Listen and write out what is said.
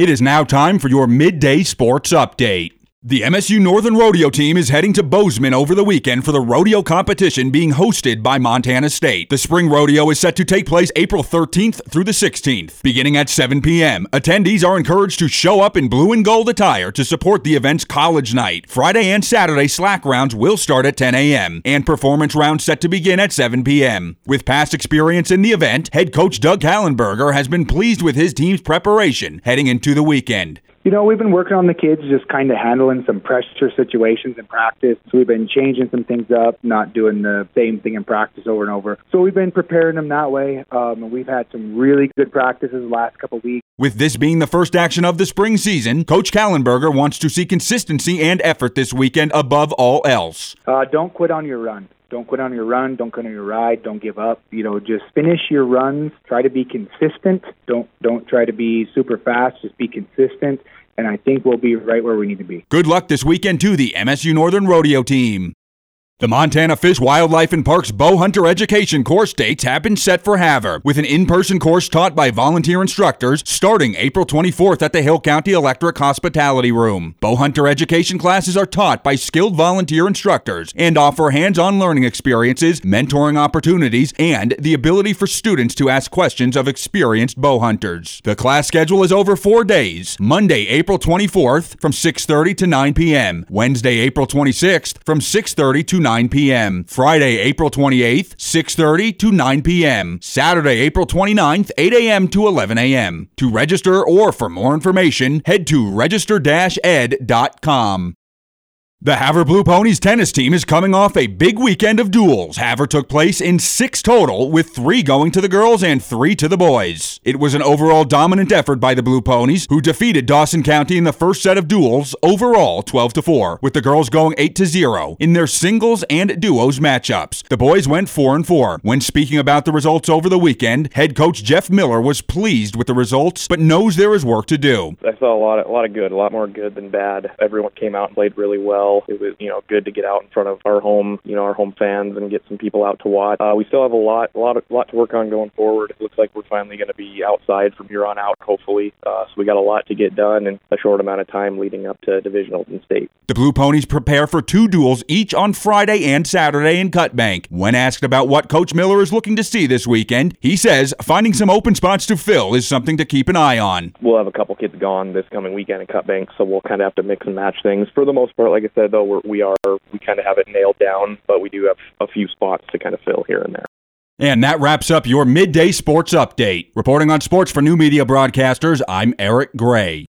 It is now time for your midday sports update. The MSU Northern Rodeo team is heading to Bozeman over the weekend for the rodeo competition being hosted by Montana State. The spring rodeo is set to take place April 13th through the 16th, beginning at 7 p.m. Attendees are encouraged to show up in blue and gold attire to support the event's college night. Friday and Saturday slack rounds will start at 10 a.m. and performance rounds set to begin at 7 p.m. With past experience in the event, head coach Doug Hallenberger has been pleased with his team's preparation heading into the weekend. You know, we've been working on the kids, just kind of handling some pressure situations in practice. So we've been changing some things up, not doing the same thing in practice over and over. So we've been preparing them that way. Um, and we've had some really good practices the last couple of weeks. With this being the first action of the spring season, Coach Kallenberger wants to see consistency and effort this weekend above all else. Uh, don't quit on your run. Don't quit on your run. Don't quit on your ride. Don't give up. You know, just finish your runs. Try to be consistent. Don't don't try to be super fast. Just be consistent. And I think we'll be right where we need to be. Good luck this weekend to the MSU Northern Rodeo team. The Montana Fish, Wildlife, and Parks Bow Hunter Education course dates have been set for Havre, with an in-person course taught by volunteer instructors starting April 24th at the Hill County Electric Hospitality Room. Bow Hunter education classes are taught by skilled volunteer instructors and offer hands-on learning experiences, mentoring opportunities, and the ability for students to ask questions of experienced bow hunters. The class schedule is over four days, Monday, April 24th from 6.30 to 9 p.m., Wednesday, April 26th from 6.30 to 9 9 p.m. Friday, April 28th, 6:30 to 9 p.m. Saturday, April 29th, 8 a.m. to 11 a.m. To register or for more information, head to register-ed.com. The Havre Blue Ponies tennis team is coming off a big weekend of duels. Havre took place in six total, with three going to the girls and three to the boys. It was an overall dominant effort by the Blue Ponies, who defeated Dawson County in the first set of duels, overall 12 to 4, with the girls going 8 to 0 in their singles and duos matchups. The boys went 4 and 4. When speaking about the results over the weekend, head coach Jeff Miller was pleased with the results, but knows there is work to do. I saw a lot of, a lot of good, a lot more good than bad. Everyone came out and played really well well. It was, you know, good to get out in front of our home, you know, our home fans and get some people out to watch. Uh, we still have a lot, a lot, of, lot to work on going forward. It looks like we're finally going to be outside from here on out, hopefully. Uh, so we got a lot to get done in a short amount of time leading up to divisionals in state. The Blue Ponies prepare for two duels each on Friday and Saturday in Cut Bank. When asked about what Coach Miller is looking to see this weekend, he says finding some open spots to fill is something to keep an eye on. We'll have a couple kids gone this coming weekend in Cut Bank, so we'll kind of have to mix and match things. For the most part, like I said, though, we're, we are we kind of have it nailed down, but we do have a few spots to kind of fill here and there. And that wraps up your midday sports update. Reporting on sports for new media broadcasters, I'm Eric Gray.